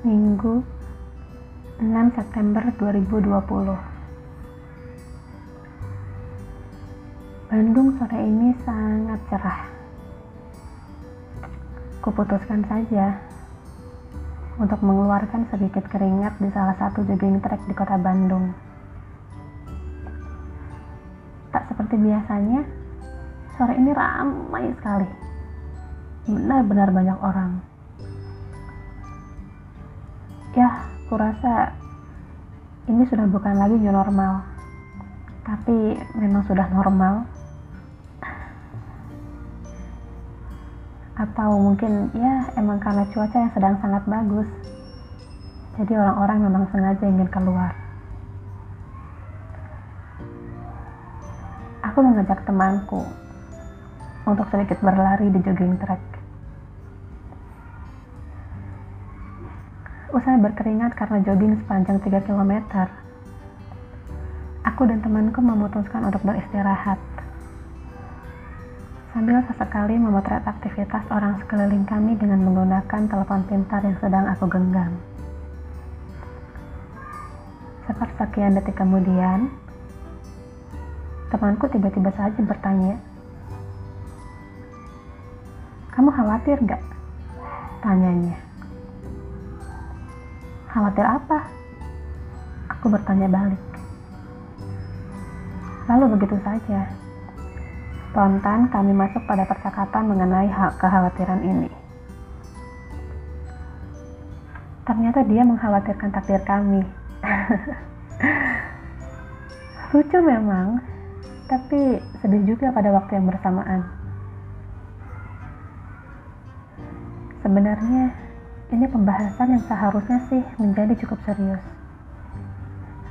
Minggu 6 September 2020 Bandung sore ini sangat cerah Kuputuskan saja untuk mengeluarkan sedikit keringat di salah satu jogging track di kota Bandung. Tak seperti biasanya, sore ini ramai sekali. Benar-benar banyak orang. Kurasa ini sudah bukan lagi new normal, tapi memang sudah normal. atau mungkin ya emang karena cuaca yang sedang sangat bagus jadi orang-orang memang sengaja ingin keluar aku mengajak temanku untuk sedikit berlari di jogging track usai berkeringat karena jogging sepanjang 3 km aku dan temanku memutuskan untuk beristirahat sambil sesekali memotret aktivitas orang sekeliling kami dengan menggunakan telepon pintar yang sedang aku genggam. Sepersekian detik kemudian, temanku tiba-tiba saja bertanya, Kamu khawatir gak? Tanyanya. Khawatir apa? Aku bertanya balik. Lalu begitu saja, Spontan kami masuk pada percakapan mengenai hak kekhawatiran ini. Ternyata dia mengkhawatirkan takdir kami. Lucu memang, tapi sedih juga pada waktu yang bersamaan. Sebenarnya, ini pembahasan yang seharusnya sih menjadi cukup serius.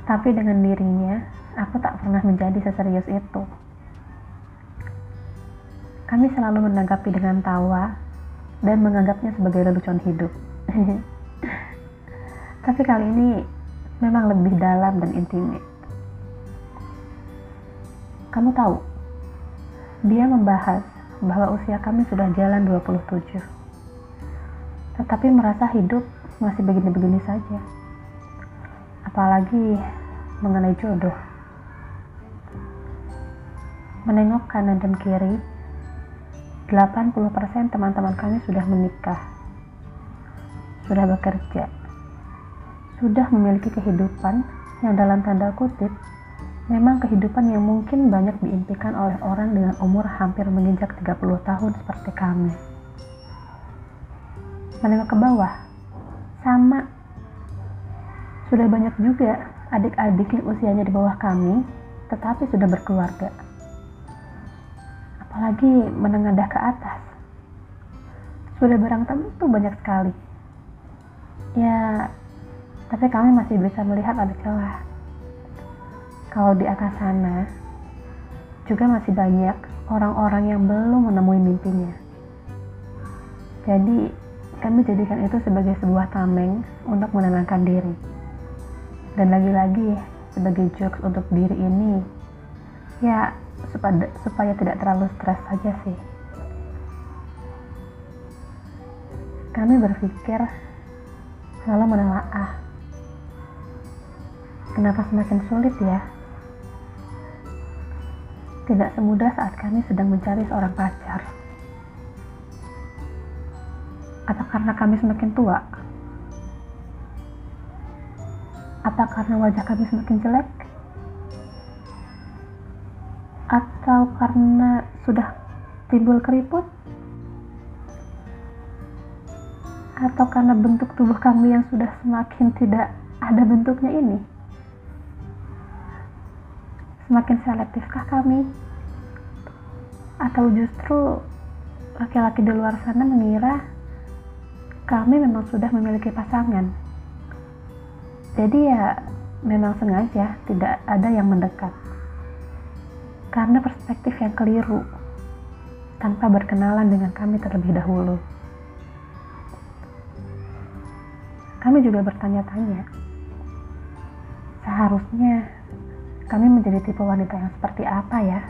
Tapi dengan dirinya, aku tak pernah menjadi seserius itu. Kami selalu menanggapi dengan tawa dan menganggapnya sebagai lelucon hidup. Tapi kali ini memang lebih dalam dan intimate. Kamu tahu, dia membahas bahwa usia kami sudah jalan 27. Tetapi merasa hidup masih begini-begini saja. Apalagi mengenai jodoh. Menengok kanan dan kiri, 80% teman-teman kami sudah menikah, sudah bekerja, sudah memiliki kehidupan yang dalam tanda kutip memang kehidupan yang mungkin banyak diimpikan oleh orang dengan umur hampir menginjak 30 tahun seperti kami. Menengok ke bawah, sama. Sudah banyak juga adik-adik yang usianya di bawah kami, tetapi sudah berkeluarga apalagi menengadah ke atas. Sudah barang tentu banyak sekali. Ya, tapi kami masih bisa melihat ada celah. Kalau di atas sana, juga masih banyak orang-orang yang belum menemui mimpinya. Jadi, kami jadikan itu sebagai sebuah tameng untuk menenangkan diri. Dan lagi-lagi, sebagai jokes untuk diri ini, ya supaya, supaya tidak terlalu stres saja sih. Kami berpikir lalu menelaah. Kenapa semakin sulit ya? Tidak semudah saat kami sedang mencari seorang pacar. Atau karena kami semakin tua? Apa karena wajah kami semakin jelek? atau karena sudah timbul keriput atau karena bentuk tubuh kami yang sudah semakin tidak ada bentuknya ini semakin selektifkah kami atau justru laki-laki di luar sana mengira kami memang sudah memiliki pasangan jadi ya memang sengaja tidak ada yang mendekat karena perspektif yang keliru tanpa berkenalan dengan kami terlebih dahulu. Kami juga bertanya-tanya, seharusnya kami menjadi tipe wanita yang seperti apa ya?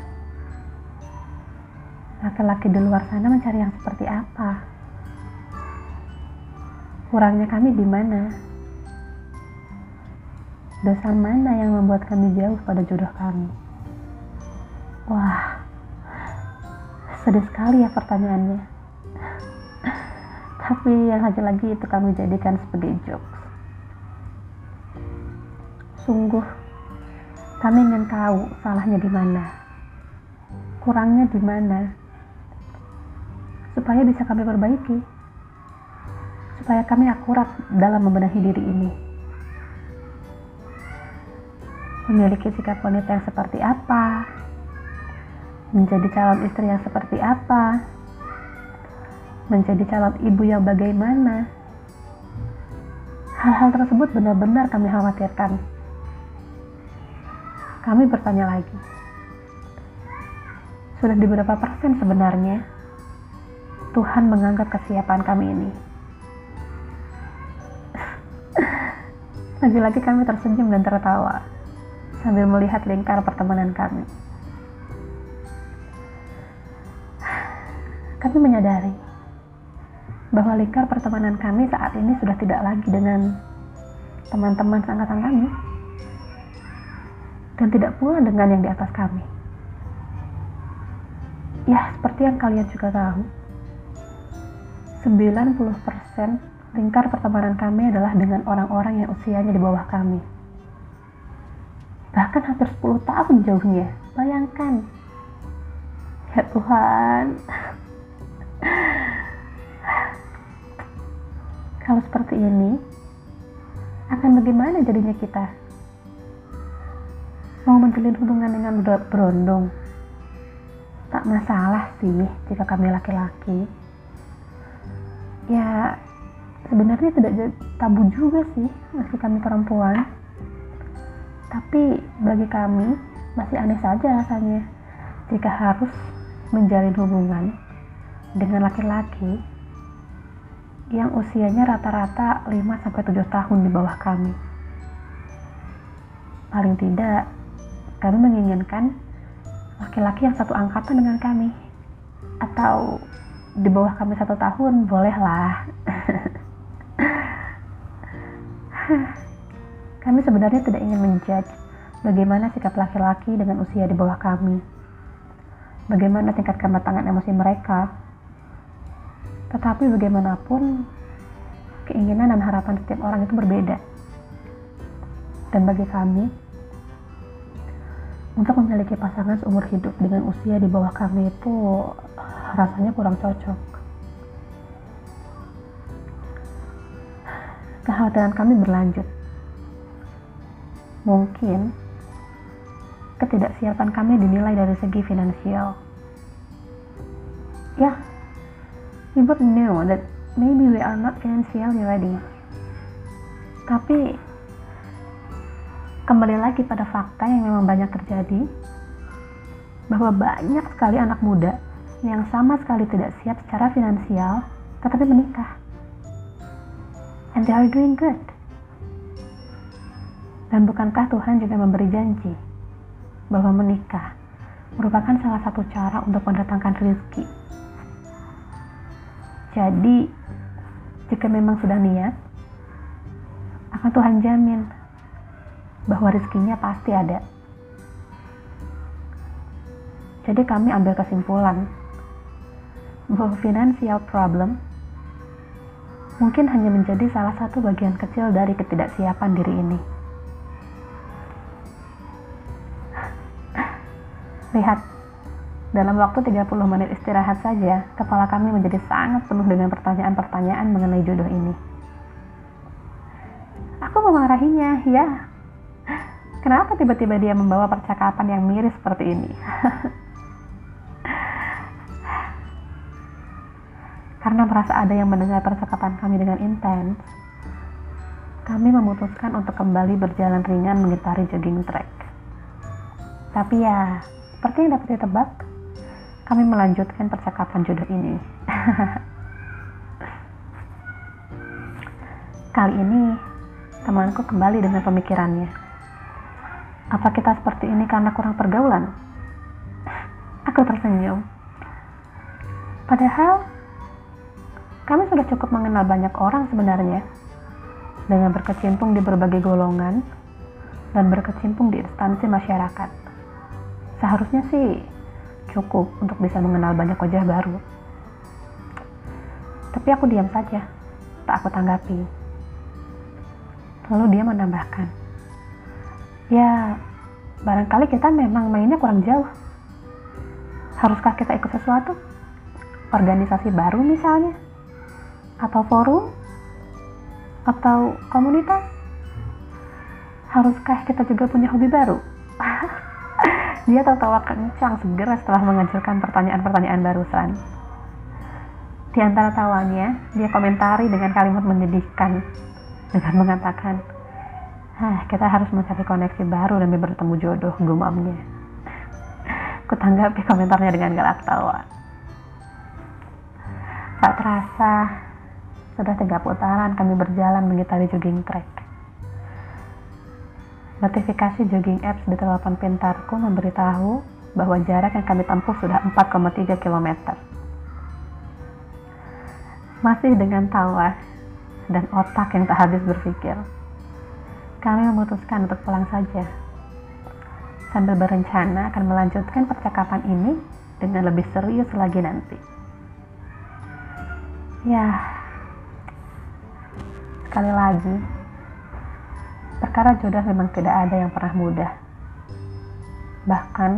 Laki-laki di luar sana mencari yang seperti apa? Kurangnya kami di mana? Dosa mana yang membuat kami jauh pada jodoh kami? Wah, sedih sekali ya pertanyaannya. Tapi yang lagi-lagi itu kami jadikan sebagai jokes. Sungguh, kami ingin tahu salahnya di mana, kurangnya di mana, supaya bisa kami perbaiki, supaya kami akurat dalam membenahi diri ini. Memiliki sikap wanita yang seperti apa, menjadi calon istri yang seperti apa, menjadi calon ibu yang bagaimana. Hal-hal tersebut benar-benar kami khawatirkan kami bertanya lagi, sudah di berapa persen sebenarnya Tuhan menganggap kesiapan kami ini? Lagi-lagi kami tersenyum dan tertawa sambil melihat lingkar pertemanan kami. Kami menyadari bahwa lingkar pertemanan kami saat ini sudah tidak lagi dengan teman-teman angkatan kami dan tidak pula dengan yang di atas kami. Ya, seperti yang kalian juga tahu, 90% lingkar pertemanan kami adalah dengan orang-orang yang usianya di bawah kami. Bahkan hampir 10 tahun jauhnya. Bayangkan. Ya Tuhan. Kalau seperti ini, akan bagaimana jadinya kita? mau menjalin hubungan dengan berondong tak masalah sih jika kami laki-laki ya sebenarnya tidak tabu juga sih meski kami perempuan. Tapi bagi kami masih aneh saja rasanya. Jika harus menjalin hubungan dengan laki-laki yang usianya rata-rata 5-7 tahun di bawah kami. Paling tidak kami menginginkan laki-laki yang satu angkatan dengan kami. Atau di bawah kami satu tahun bolehlah kami sebenarnya tidak ingin menjudge bagaimana sikap laki-laki dengan usia di bawah kami. Bagaimana tingkat kematangan emosi mereka. Tetapi bagaimanapun keinginan dan harapan setiap orang itu berbeda. Dan bagi kami untuk memiliki pasangan seumur hidup dengan usia di bawah kami itu rasanya kurang cocok. Kekhawatiran kami berlanjut. Mungkin ketidaksiapan kami dinilai dari segi finansial. Ya, yeah, we both know that maybe we are not financially ready. Tapi kembali lagi pada fakta yang memang banyak terjadi bahwa banyak sekali anak muda yang sama sekali tidak siap secara finansial tetapi menikah and they are doing good dan bukankah Tuhan juga memberi janji bahwa menikah merupakan salah satu cara untuk mendatangkan rezeki jadi jika memang sudah niat akan Tuhan jamin bahwa rezekinya pasti ada. Jadi kami ambil kesimpulan bahwa financial problem mungkin hanya menjadi salah satu bagian kecil dari ketidaksiapan diri ini. Lihat, dalam waktu 30 menit istirahat saja, kepala kami menjadi sangat penuh dengan pertanyaan-pertanyaan mengenai jodoh ini. Aku memarahinya, ya, Kenapa tiba-tiba dia membawa percakapan yang miris seperti ini? Karena merasa ada yang mendengar percakapan kami dengan intens, kami memutuskan untuk kembali berjalan ringan mengitari jogging track. Tapi ya, seperti yang dapat ditebak, kami melanjutkan percakapan jodoh ini. Kali ini, temanku kembali dengan pemikirannya apa kita seperti ini karena kurang pergaulan? Aku tersenyum. Padahal, kami sudah cukup mengenal banyak orang sebenarnya dengan berkecimpung di berbagai golongan dan berkecimpung di instansi masyarakat. Seharusnya sih cukup untuk bisa mengenal banyak wajah baru. Tapi aku diam saja, tak aku tanggapi. Lalu dia menambahkan, ya barangkali kita memang mainnya kurang jauh. Haruskah kita ikut sesuatu? Organisasi baru misalnya? Atau forum? Atau komunitas? Haruskah kita juga punya hobi baru? Dia tertawa kencang segera setelah mengajukan pertanyaan-pertanyaan barusan. Di antara tawanya, dia komentari dengan kalimat menyedihkan dengan mengatakan, Hah, kita harus mencari koneksi baru demi bertemu jodoh, gumamnya. Kutanggapi komentarnya dengan galak tawa. Tak terasa, sudah tiga putaran kami berjalan mengitari jogging track. Notifikasi jogging apps di telepon pintarku memberitahu bahwa jarak yang kami tempuh sudah 4,3 km. Masih dengan tawa dan otak yang tak habis berpikir, kami memutuskan untuk pulang saja. Sambil berencana akan melanjutkan percakapan ini dengan lebih serius lagi nanti. Ya, sekali lagi, perkara jodoh memang tidak ada yang pernah mudah. Bahkan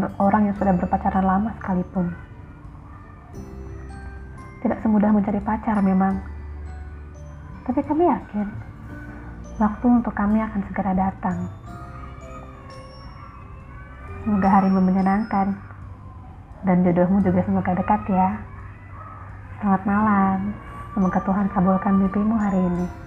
untuk orang yang sudah berpacaran lama sekalipun. Tidak semudah mencari pacar memang. Tapi kami yakin, waktu untuk kami akan segera datang. Semoga harimu menyenangkan, dan jodohmu juga semoga dekat ya. Selamat malam, semoga Tuhan kabulkan mimpimu hari ini.